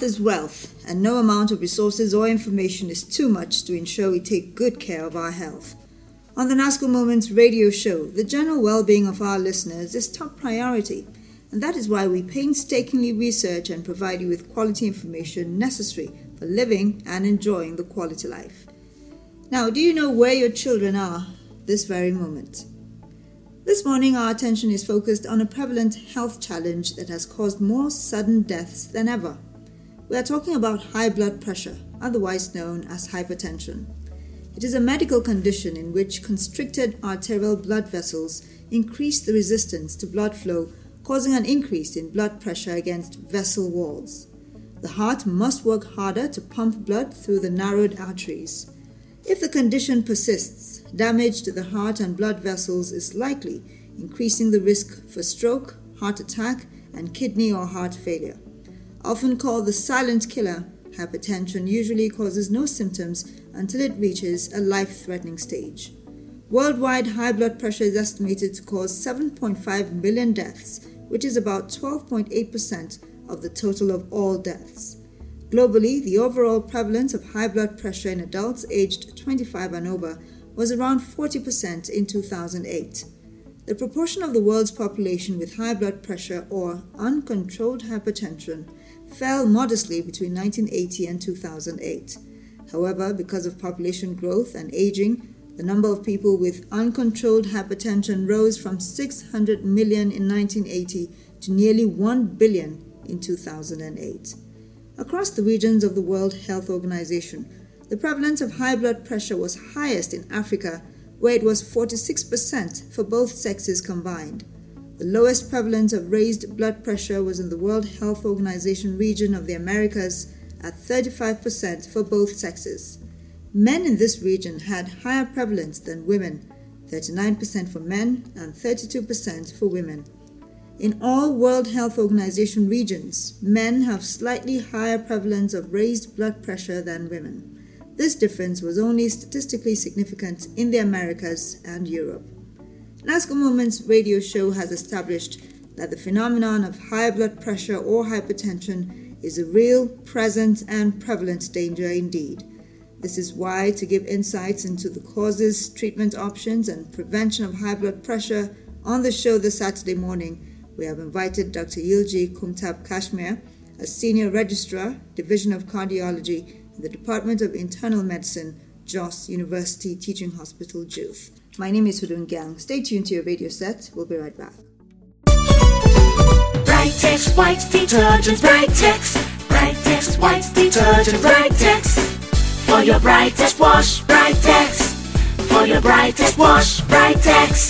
Health is wealth, and no amount of resources or information is too much to ensure we take good care of our health. On the NASCO Moments radio show, the general well being of our listeners is top priority, and that is why we painstakingly research and provide you with quality information necessary for living and enjoying the quality life. Now, do you know where your children are this very moment? This morning, our attention is focused on a prevalent health challenge that has caused more sudden deaths than ever. We are talking about high blood pressure, otherwise known as hypertension. It is a medical condition in which constricted arterial blood vessels increase the resistance to blood flow, causing an increase in blood pressure against vessel walls. The heart must work harder to pump blood through the narrowed arteries. If the condition persists, damage to the heart and blood vessels is likely, increasing the risk for stroke, heart attack, and kidney or heart failure. Often called the silent killer, hypertension usually causes no symptoms until it reaches a life threatening stage. Worldwide, high blood pressure is estimated to cause 7.5 million deaths, which is about 12.8% of the total of all deaths. Globally, the overall prevalence of high blood pressure in adults aged 25 and over was around 40% in 2008. The proportion of the world's population with high blood pressure or uncontrolled hypertension fell modestly between 1980 and 2008. However, because of population growth and aging, the number of people with uncontrolled hypertension rose from 600 million in 1980 to nearly 1 billion in 2008. Across the regions of the World Health Organization, the prevalence of high blood pressure was highest in Africa, where it was 46% for both sexes combined. The lowest prevalence of raised blood pressure was in the World Health Organization region of the Americas at 35% for both sexes. Men in this region had higher prevalence than women 39% for men and 32% for women. In all World Health Organization regions, men have slightly higher prevalence of raised blood pressure than women. This difference was only statistically significant in the Americas and Europe. NASCO Moments radio show has established that the phenomenon of high blood pressure or hypertension is a real, present, and prevalent danger indeed. This is why, to give insights into the causes, treatment options, and prevention of high blood pressure on the show this Saturday morning, we have invited Dr. Yilji Kumtab Kashmir, a senior registrar, Division of Cardiology, the Department of Internal Medicine, Jos University Teaching Hospital, JUTH. My name is Hudun Gang. Stay tuned to your radio set. We'll be right back. Brightex white detergent, Brightex, Brightex white detergent, Brightex. For your brightest wash, Brightex. For your brightest wash, Brightex.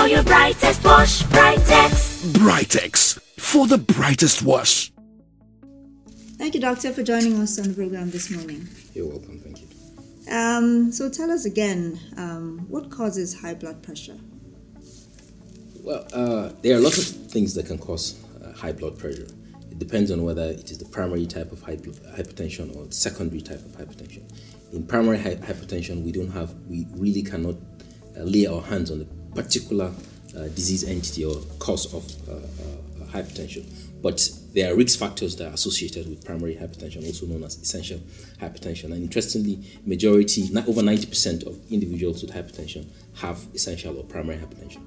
For your brightest wash, Brightex. Brightex for the brightest wash. Thank you, Doctor, for joining us on the program this morning. You're welcome. Thank you. Um, so, tell us again um, what causes high blood pressure? Well, uh, there are lots of things that can cause uh, high blood pressure. It depends on whether it is the primary type of hypertension or the secondary type of hypertension. In primary hi- hypertension, we don't have, we really cannot uh, lay our hands on the particular uh, disease entity or cause of uh, uh, hypertension. But there are risk factors that are associated with primary hypertension, also known as essential hypertension. And interestingly, majority, over 90% of individuals with hypertension have essential or primary hypertension.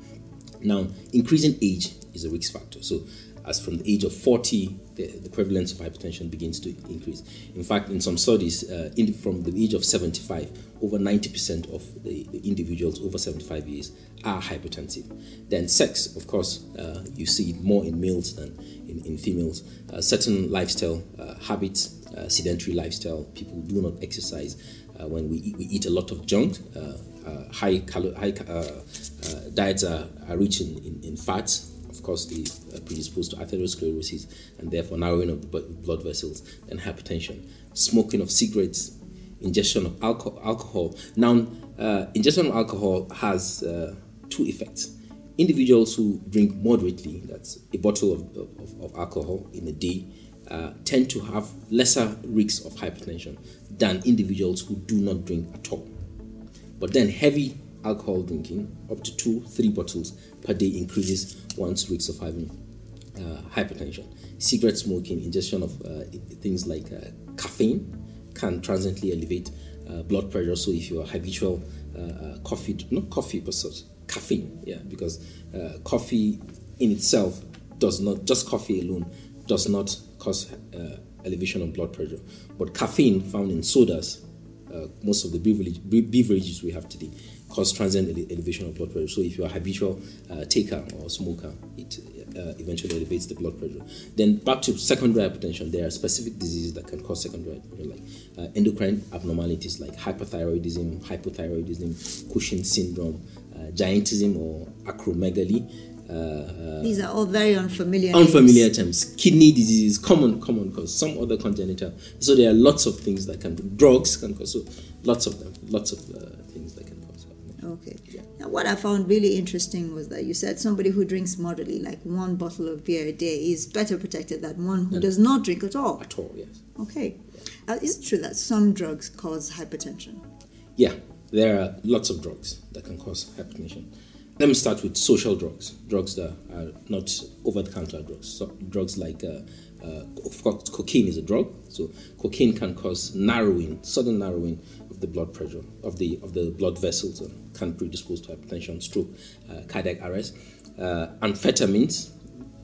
Now, increasing age is a risk factor. So, as from the age of 40, the, the prevalence of hypertension begins to increase. In fact, in some studies, uh, in, from the age of 75, over 90% of the, individuals over 75 years are hypertensive. Then, sex, of course, uh, you see it more in males than in, in females. Uh, certain lifestyle uh, habits, uh, sedentary lifestyle, people do not exercise. Uh, when we eat, we eat a lot of junk, high, calo- high diets are, are rich in, in, in fats, of course, they are predisposed to atherosclerosis and therefore narrowing of the blood vessels and hypertension. Smoking of cigarettes, ingestion of alcohol. alcohol. Now, uh, ingestion of alcohol has uh, two effects. Individuals who drink moderately, that's a bottle of, of, of alcohol in a day, uh, tend to have lesser risks of hypertension than individuals who do not drink at all. But then heavy alcohol drinking, up to two, three bottles per day, increases one's risk of having uh, hypertension. Cigarette smoking, ingestion of uh, things like uh, caffeine can transiently elevate uh, blood pressure. So if you're habitual uh, uh, coffee, not coffee but such, caffeine, yeah, because coffee in itself does not, just coffee alone does not cause elevation of blood pressure. But caffeine found in sodas, most of the beverage, beverages we have today, cause transient ele- elevation of blood pressure. So if you're a habitual uh, taker or smoker, it uh, eventually elevates the blood pressure. Then back to secondary hypertension, there are specific diseases that can cause secondary hypertension, like uh, endocrine abnormalities like hyperthyroidism, hypothyroidism, Cushing syndrome, uh, giantism or acromegaly. Uh, uh, These are all very unfamiliar. names. unfamiliar terms. Kidney disease, common, common cause. Some other congenital. So there are lots of things that can. Drugs can cause. So lots of them. Lots of uh, things that can Okay. Now, what I found really interesting was that you said somebody who drinks moderately, like one bottle of beer a day, is better protected than one who does not drink at all. At all, yes. Okay. Uh, is it true that some drugs cause hypertension? Yeah, there are lots of drugs that can cause hypertension. Let me start with social drugs, drugs that are not over-the-counter drugs. So drugs like, uh, uh, of course, cocaine is a drug. So cocaine can cause narrowing, sudden narrowing the blood pressure of the of the blood vessels, and can predispose to hypertension, stroke, uh, cardiac arrest. Uh, amphetamines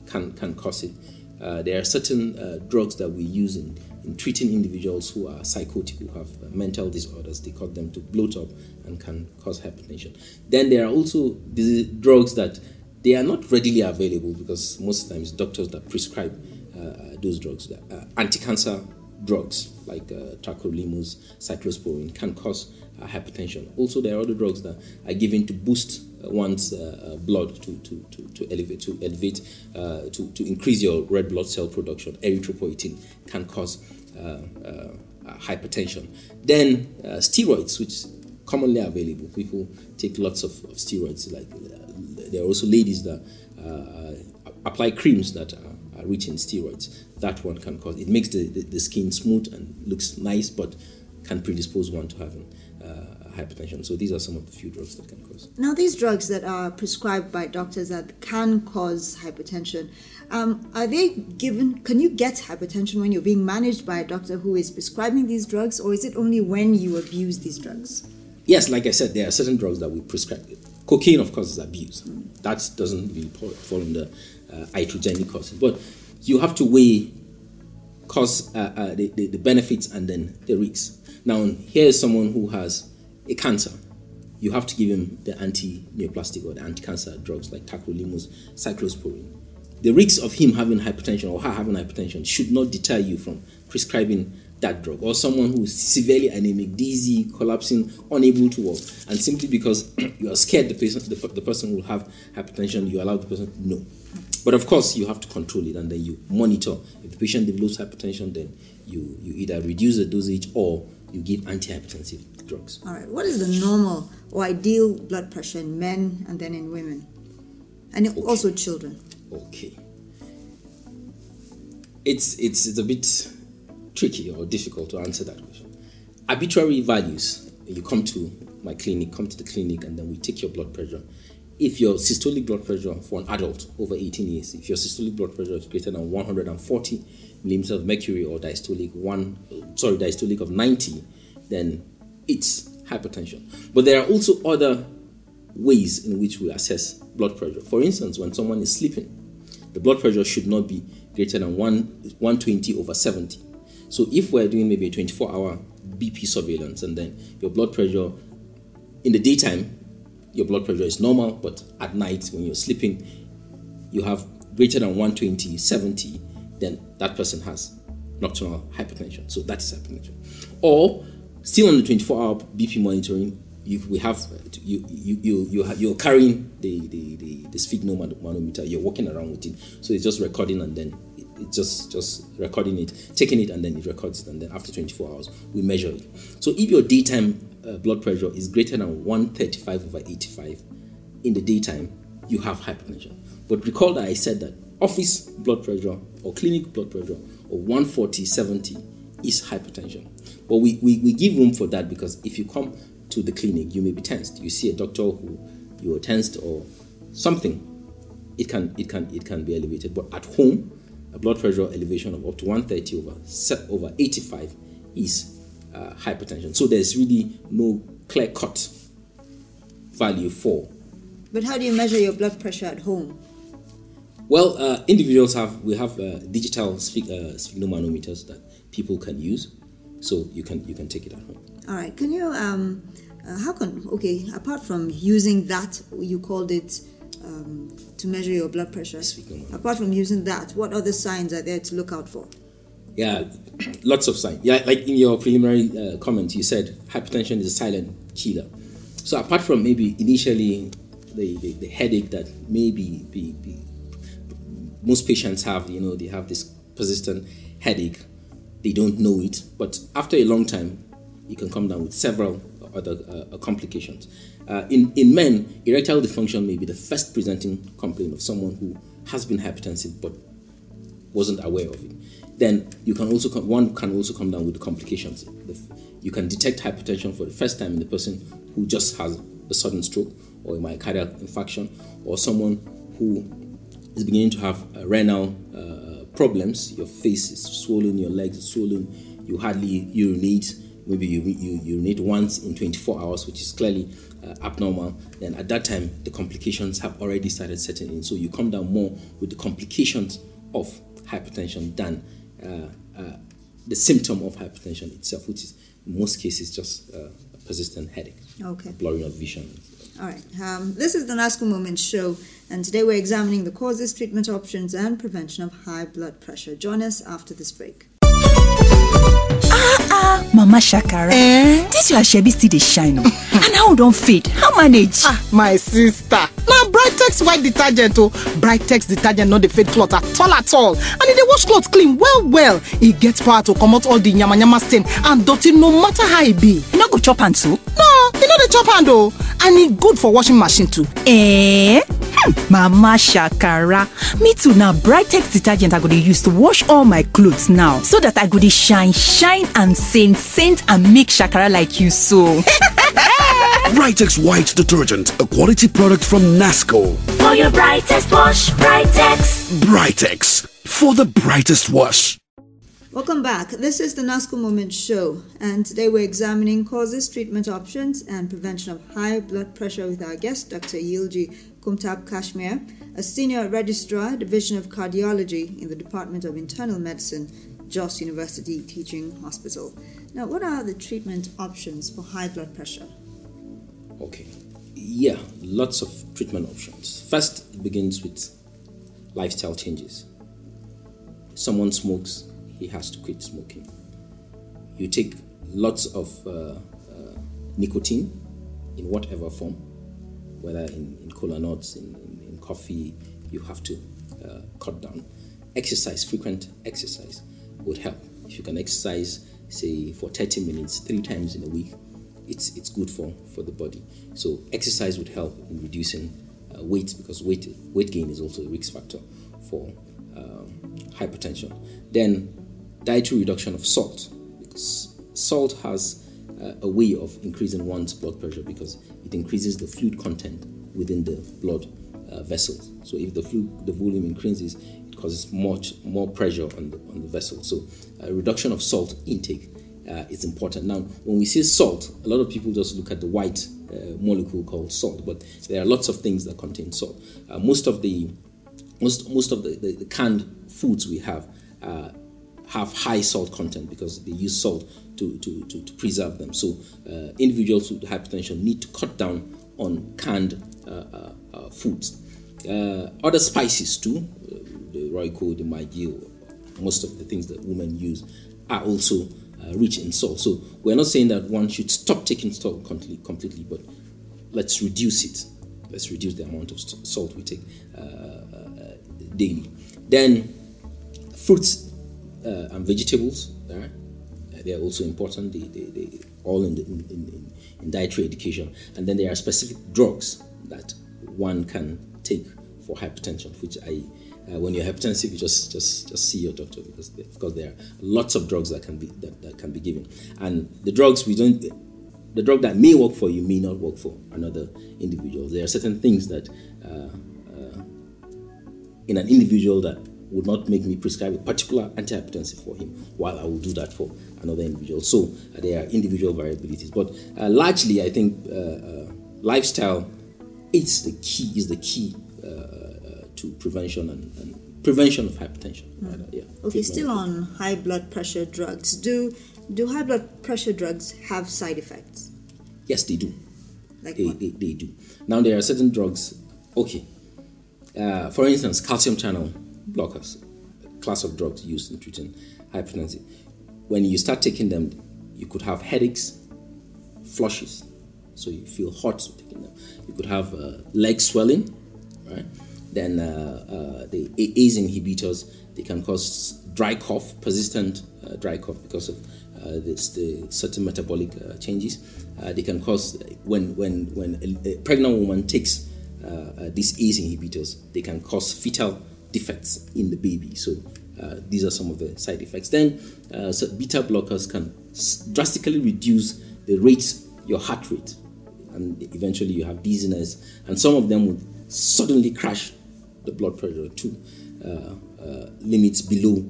can can cause it. Uh, there are certain uh, drugs that we use in, in treating individuals who are psychotic, who have uh, mental disorders. They cause them to bloat up and can cause hypertension. Then there are also these drugs that they are not readily available because most times doctors that prescribe uh, those drugs, uh, anti-cancer drugs like uh, tacrolimus, cyclosporin can cause uh, hypertension. Also, there are other drugs that are given to boost uh, one's uh, uh, blood to, to, to, to elevate, to elevate, uh, to, to increase your red blood cell production. Erythropoietin can cause hypertension. Then steroids, which commonly available. People take lots of, of steroids. Like there are also ladies that apply creams that are, are rich in steroids. That one can cause it makes the, the, the skin smooth and looks nice, but can predispose one to having uh, hypertension. So these are some of the few drugs that can cause. Now, these drugs that are prescribed by doctors that can cause hypertension, um, are they given? Can you get hypertension when you're being managed by a doctor who is prescribing these drugs, or is it only when you abuse these drugs? Yes, like I said, there are certain drugs that we prescribe. Cocaine, of course, is abuse. That doesn't really fall fall under uh, iatrogenic causes. But you have to weigh cause uh, uh, the, the, the benefits and then the risks. Now, here is someone who has a cancer. You have to give him the anti-neoplastic or the anti-cancer drugs like tacrolimus, cyclosporin. The risks of him having hypertension or her having hypertension should not deter you from prescribing that drug. Or someone who is severely anemic, dizzy, collapsing, unable to walk, and simply because you are scared the person, the, the person will have hypertension, you allow the person to no. But of course, you have to control it and then you monitor. If the patient develops hypertension, then you, you either reduce the dosage or you give antihypertensive drugs. All right. What is the normal or ideal blood pressure in men and then in women, and also children? Okay. It's it's it's a bit tricky or difficult to answer that question. Arbitrary values. You come to my clinic, come to the clinic, and then we take your blood pressure. If your systolic blood pressure for an adult over 18 years, if your systolic blood pressure is greater than 140 millimeters of mercury or diastolic one, sorry, diastolic of 90, then it's hypertension. But there are also other ways in which we assess blood pressure. For instance, when someone is sleeping, the blood pressure should not be greater than 1, 120 over 70. So if we're doing maybe a 24 hour BP surveillance and then your blood pressure in the daytime, your blood pressure is normal, but at night when you're sleeping, you have greater than 120, 70, then that person has nocturnal hypertension. So that is hypertension. Or still on the 24 hour BP monitoring, you we have you you you you ha- you're carrying the the the, the sphygmomanometer. You're walking around with it, so it's just recording and then just just recording it, taking it and then it records it, and then after 24 hours we measure it. So if your daytime uh, blood pressure is greater than 135 over 85 in the daytime, you have hypertension. But recall that I said that office blood pressure or clinic blood pressure or 140 70 is hypertension. But we, we, we give room for that because if you come to the clinic, you may be tensed. You see a doctor who you are tensed or something, it can it can it can be elevated. But at home, a blood pressure elevation of up to 130 over se- over 85 is uh, hypertension. So there's really no clear cut value for. But how do you measure your blood pressure at home? Well, uh, individuals have we have uh, digital uh, sphygmomanometers that people can use, so you can you can take it at home. All right. Can you um, uh, how can okay apart from using that you called it um, to measure your blood pressure. Apart from using that, what other signs are there to look out for? Yeah, lots of signs. Yeah, like in your preliminary uh, comment, you said hypertension is a silent killer. So apart from maybe initially the, the, the headache that maybe be, be, most patients have, you know, they have this persistent headache, they don't know it, but after a long time, you can come down with several other uh, complications. Uh, in, in men, erectile dysfunction may be the first presenting complaint of someone who has been hypertensive but wasn't aware of it. Then you can also come, one can also come down with complications. You can detect hypertension for the first time in the person who just has a sudden stroke or a myocardial infarction, or someone who is beginning to have uh, renal uh, problems. Your face is swollen, your legs are swollen, you hardly urinate. Maybe you, you urinate once in 24 hours, which is clearly uh, abnormal. Then at that time, the complications have already started setting in. So you come down more with the complications of hypertension than uh, uh, the symptom of hypertension itself, which is in most cases just uh, a persistent headache, Okay. blurring of vision. All right. Um, this is the NASCO Moment Show, and today we're examining the causes, treatment options, and prevention of high blood pressure. Join us after this break. Mama Shakara, Eh? this your shebi still dey shine o, and how don fade? How manage? ah my sister na brightex white detergent o brightex detergent no dey fade cloth at all at all and e dey wash cloth clean well well e get power to comot all the yamayama stain and dirty no matter how e be You no go chop am too? no e chop hand o and e good for washing machine too Eh? Hmm, Mama Shakara, me too na Brightex detergent I go dey use to wash all my clothes now, so that I go dey shine, shine and saint, saint and make Shakara like you so. Brightex White Detergent, a quality product from Nasco. For your brightest wash, Brightex. Brightex, for the brightest wash. Welcome back. This is the NASCO Moment Show, and today we're examining causes, treatment options, and prevention of high blood pressure with our guest, Dr. Yilji Kumtab Kashmir, a senior registrar, Division of Cardiology in the Department of Internal Medicine, Jos University Teaching Hospital. Now, what are the treatment options for high blood pressure? Okay. Yeah, lots of treatment options. First, it begins with lifestyle changes. Someone smokes, he has to quit smoking. You take lots of uh, uh, nicotine in whatever form, whether in, in cola nuts, in, in, in coffee, you have to uh, cut down. Exercise, frequent exercise would help. If you can exercise, say, for 30 minutes, three times in a week, it's, it's good for, for the body. So, exercise would help in reducing uh, weight because weight, weight gain is also a risk factor for um, hypertension. Then, dietary reduction of salt because salt has uh, a way of increasing one's blood pressure because it increases the fluid content within the blood uh, vessels. So if the fluid, the volume increases, it causes much more pressure on the on the vessel. So a reduction of salt intake uh, is important. Now, when we say salt, a lot of people just look at the white uh, molecule called salt, but there are lots of things that contain salt. Uh, most of the most most of the, the, the canned foods we have uh, have high salt content because they use salt to, to, to, to preserve them. So uh, individuals with hypertension need to cut down on canned uh, uh, uh, foods. Uh, other spices too, uh, the Royco, the Maggi, most of the things that women use are also rich in salt. So we're not saying that one should stop taking salt completely, completely but let's reduce it. Let's reduce the amount of salt we take daily. Then fruits uh, and vegetables, right? They are also important. They, they, they all in, the, in, in, in dietary education. And then there are specific drugs that one can take for hypertension, which I uh, when you're hypertensive, you just just just see your doctor because because there are lots of drugs that can be that, that can be given, and the drugs we don't the drug that may work for you may not work for another individual. There are certain things that uh, uh, in an individual that would not make me prescribe a particular antihypertensive for him, while I will do that for another individual. So uh, there are individual variabilities, but uh, largely I think uh, uh, lifestyle is the key is the key to prevention and, and, prevention of hypertension. Mm. Right? Yeah. Okay, still on high blood pressure drugs. Do do high blood pressure drugs have side effects? Yes, they do. Like they, they, they, do. Now there are certain drugs. Okay, uh, for instance, calcium channel blockers, class of drugs used in treating hypertension. When you start taking them, you could have headaches, flushes, so you feel hot taking them. You could have uh, leg swelling, right? Then uh, uh, the ACE inhibitors they can cause dry cough, persistent uh, dry cough because of this, the certain metabolic changes. they can cause when when when a pregnant woman takes these ACE inhibitors, they can cause fetal defects in the baby. So uh, these are some of the side effects. Then, uh, so beta blockers can drastically reduce the rate, your heart rate, and eventually you have dizziness. And some of them would suddenly crash the blood pressure to uh, uh, limits below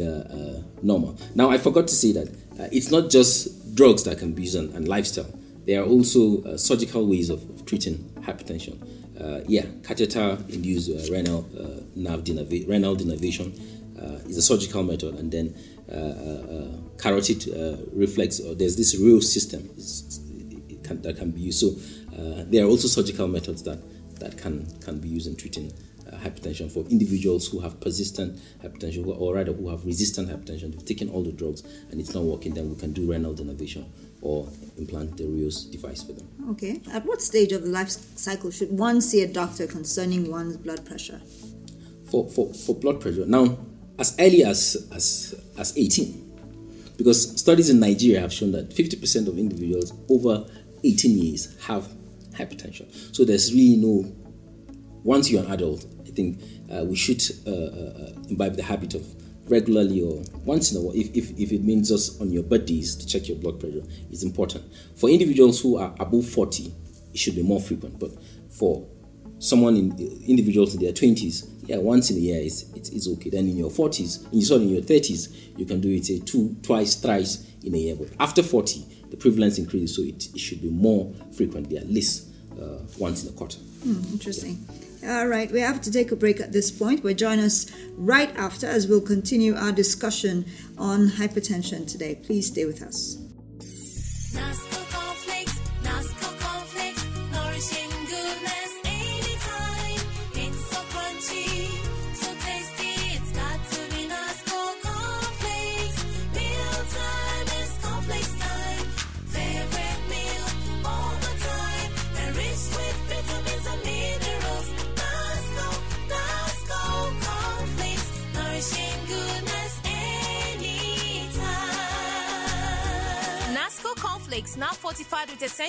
uh, normal. Now, I forgot to say that it's not just drugs that can be used and, and lifestyle. There are also surgical ways of, of treating hypertension. Uh, yeah, catheter-induced uh, renal uh, nerve renal denervation is a surgical method, and then carotid reflex. Or there's this real system can, that can be used. So there are also surgical methods that that can can be used in treating uh, hypertension for individuals who have persistent hypertension or rather who have resistant hypertension. They've taken all the drugs and it's not working, then we can do renal denervation or implant the Rheos device for them. Okay. At what stage of the life cycle should one see a doctor concerning one's blood pressure? For, for, for blood pressure. Now, as early as, as, as 18, because studies in Nigeria have shown that 50% of individuals over 18 years have hypertension. So there's really no, once you're an adult, I think uh, we should uh, uh, imbibe the habit of regularly or once in a while, if, if, if it means just on your birthdays to check your blood pressure, is important. For individuals who are above 40, it should be more frequent. But for someone in individuals in their 20s, yeah, once in a year is it's, it's okay. Then in your 40s, in sorry, in your 30s, you can do it say two, twice, thrice in a year. But after 40, the prevalence increases, so it, it should be more frequently, at least uh, once in a quarter. Hmm, interesting. Yeah. All right, we have to take a break at this point. But join us right after as we'll continue our discussion on hypertension today. Please stay with us.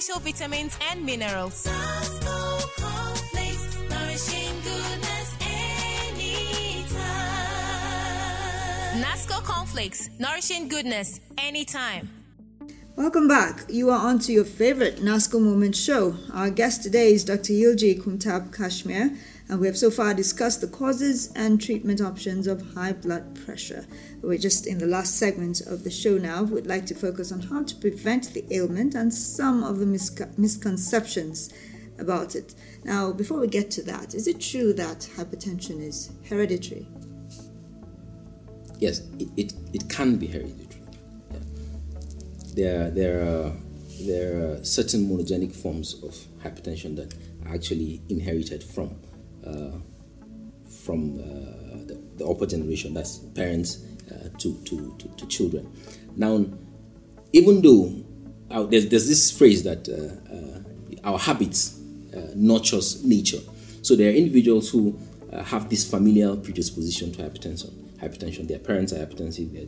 Essential vitamins and minerals. Nasco Cornflakes, nourishing goodness anytime. Welcome back. You are on to your favorite NASCO Moment show. Our guest today is Dr. Yilji Kumtab Kashmir and we have so far discussed the causes and treatment options of high blood pressure. We're just in the last segment of the show now. We'd like to focus on how to prevent the ailment and some of the misconceptions about it. Now, before we get to that, is it true that hypertension is hereditary? Yes, it, it, it can be hereditary. Yeah. There, there, are, there are certain monogenic forms of hypertension that are actually inherited from from uh, the, the, upper generation, that's parents uh, to, to, to, to, children. Now, even though uh, there's, there's this phrase that uh, uh, our habits uh, nurtures nature. So there are individuals who uh, have this familial predisposition to hypertension. Hypertension. Their parents are hypertensive. Their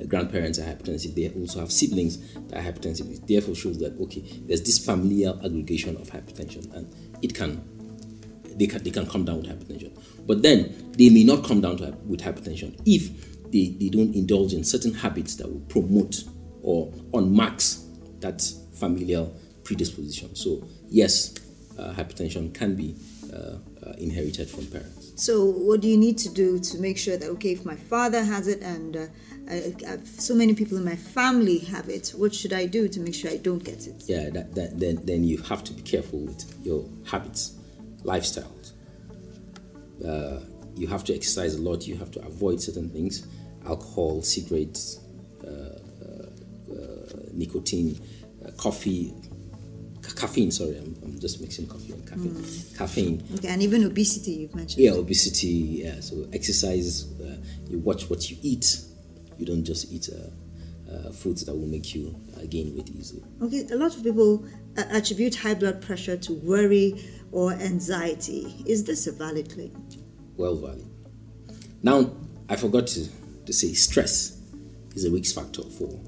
uh, grandparents are hypertensive. They also have siblings that are hypertensive. It therefore shows that okay, there's this familial aggregation of hypertension, and it can they can they can come down with hypertension. But then they may not come down to, with hypertension if they, they don't indulge in certain habits that will promote or unmarks that familial predisposition. So yes, uh, hypertension can be uh, uh, inherited from parents. So, what do you need to do to make sure that okay, if my father has it and uh, I, I, so many people in my family have it, what should I do to make sure I don't get it? Yeah, that, that, then then you have to be careful with your habits, lifestyles. Uh, you have to exercise a lot. You have to avoid certain things, alcohol, cigarettes, uh, nicotine, coffee, caffeine. Sorry, I'm, I'm, just mixing coffee and caffeine. Mm. Caffeine. Okay, and even obesity you've mentioned. Yeah, obesity. Yeah, so exercise. Uh, you watch what you eat. You don't just eat uh, uh, foods that will make you uh, gain weight easily. Okay, a lot of people uh, attribute high blood pressure to worry or anxiety. Is this a valid claim? Well valid. Now, I forgot to, to say stress is a risk factor for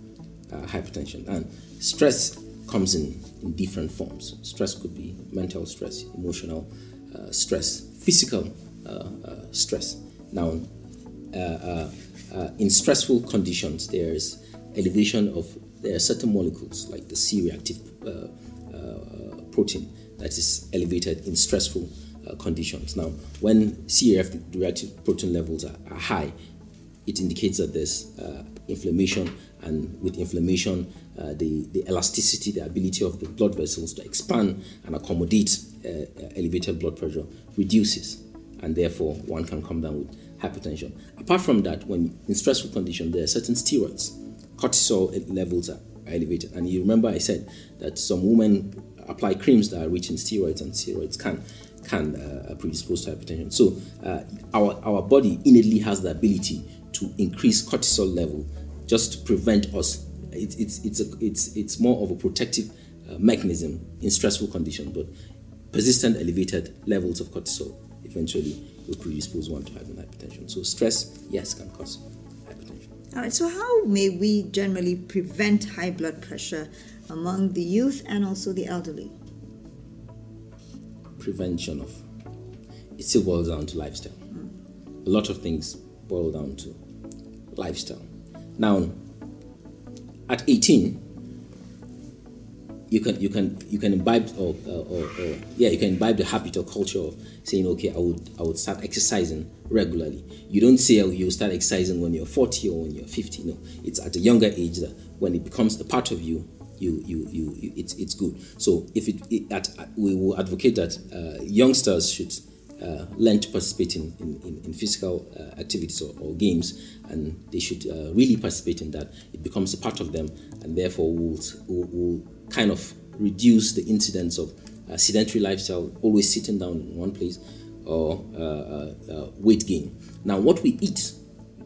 uh, hypertension. And stress comes in, in different forms. Stress could be mental stress, emotional uh, stress, physical uh, uh stress. Now, uh, uh, in stressful conditions, there's elevation of there are certain molecules like the C-reactive protein that is elevated in stressful conditions. Now, when C-reactive protein levels are, are high, it indicates that there's uh, inflammation, and with inflammation, uh, the, the elasticity, the ability of the blood vessels to expand and accommodate uh, uh, elevated blood pressure reduces, and therefore one can come down with hypertension. Apart from that, when in stressful conditions, there are certain steroids, cortisol levels are elevated, and you remember I said that some women apply creams that are rich in steroids, and steroids can can uh, predispose to hypertension. So uh, our our body innately has the ability to increase cortisol level just to prevent us. It's it's it's a, it's it's more of a protective uh, mechanism in stressful conditions, but persistent elevated levels of cortisol eventually will predispose one to having hypertension. So stress, yes, can cause. All right. So how may we generally prevent high blood pressure among the youth and also the elderly? Prevention of it still boils down to lifestyle. Mm. A lot of things boil down to lifestyle. Now, at 18, you can you can you can imbibe or, or, or, yeah you can imbibe the habit or culture of saying okay I would I would start exercising regularly. You don't say oh, you start exercising when you're 40 or when you're 50. No, it's at a younger age that when it becomes a part of you, you you you, you it's it's good. So if it, it at, we will advocate that uh, youngsters should uh, learn to participate in, in, in physical uh, activities or, or, games, and they should uh, really participate in that. It becomes a part of them, and therefore will will, will kind of reduce the incidence of sedentary lifestyle, always sitting down in one place, or uh, uh, weight gain. Now, what we eat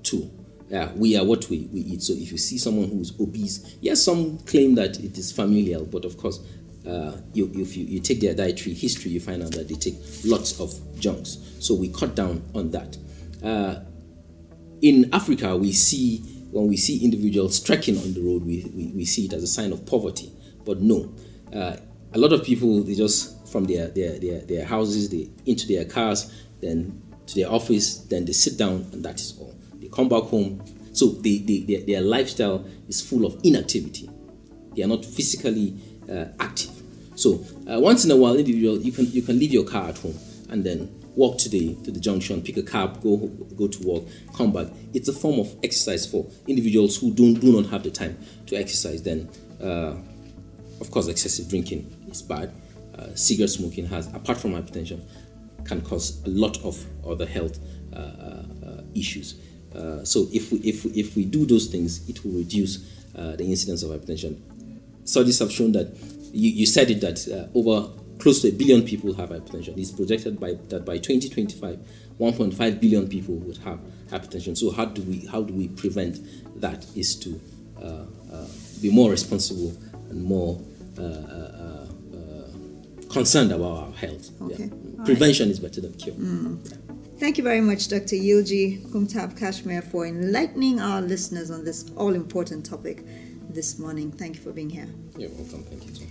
too. Yeah, we are what we, we eat. So if you see someone who's obese, yes, some claim that it is familial, but of course, uh, you, if you, you take their dietary history, you find out that they take lots of junks. So we cut down on that. Uh, in Africa, we see when we see individuals trekking on the road, we, we, we see it as a sign of poverty. But no, uh, a lot of people they just from their, their, their, their houses, they into their cars, then to their office, then they sit down, and that is all. They come back home. So they, they, their, their lifestyle is full of inactivity. They are not physically active. So uh, once in a while, individual, you can you can leave your car at home and then walk to the to the junction, pick a cab, go go to work, come back. It's a form of exercise for individuals who don't do not have the time to exercise. Then, uh, of course, excessive drinking is bad. Uh, cigarette smoking has, apart from hypertension, can cause a lot of other health uh, uh, uh, issues. so if we if if we do those things, it will reduce the incidence of hypertension. Studies have shown that you, you said it that uh, over close to a billion people have hypertension. It's projected by that by 2025, 1.5 billion people would have hypertension. So how do we how do we prevent that? Is to uh, uh, be more responsible and more uh, uh, uh, concerned about our health. Okay. Yeah. Prevention is better than cure. Thank you very much, Dr. Yilji Kumtab Kashmir, for enlightening our listeners on this all important topic this morning. Thank you for being here. You're welcome. Thank you. Too.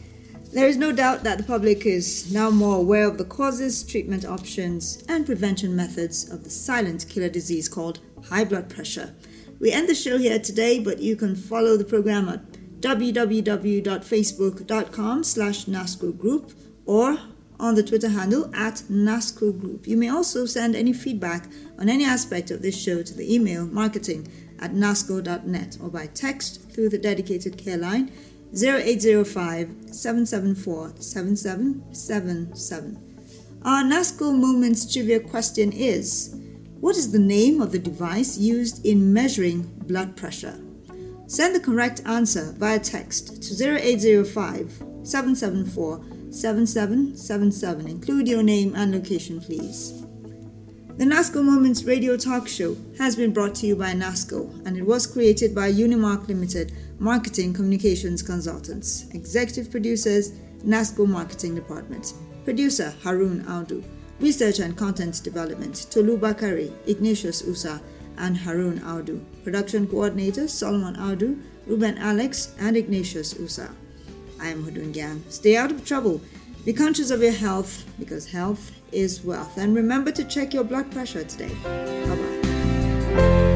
There is no doubt that the public is now more aware of the causes, treatment options, and prevention methods of the silent killer disease called high blood pressure. We end the show here today, but you can follow the program at www.facebook.com slash NASCO Group or on the Twitter handle at NASCO Group. You may also send any feedback on any aspect of this show to the email marketing at nasco.net or by text through the dedicated care line 0805 774 7777. Our NASCO Moments trivia question is What is the name of the device used in measuring blood pressure? Send the correct answer via text to 0805 774 7777. Include your name and location, please. The NASCO Moments radio talk show has been brought to you by NASCO and it was created by Unimark Limited Marketing Communications Consultants. Executive producers, NASCO Marketing Department. Producer Harun Audu. Research and Content Development Tolu Bakari, Ignatius Usa, and Harun Audu. Production coordinators Solomon Audu, Ruben Alex, and Ignatius Usa. I am Hudun Gyan. Stay out of trouble. Be conscious of your health because health is wealth. And remember to check your blood pressure today. Bye bye.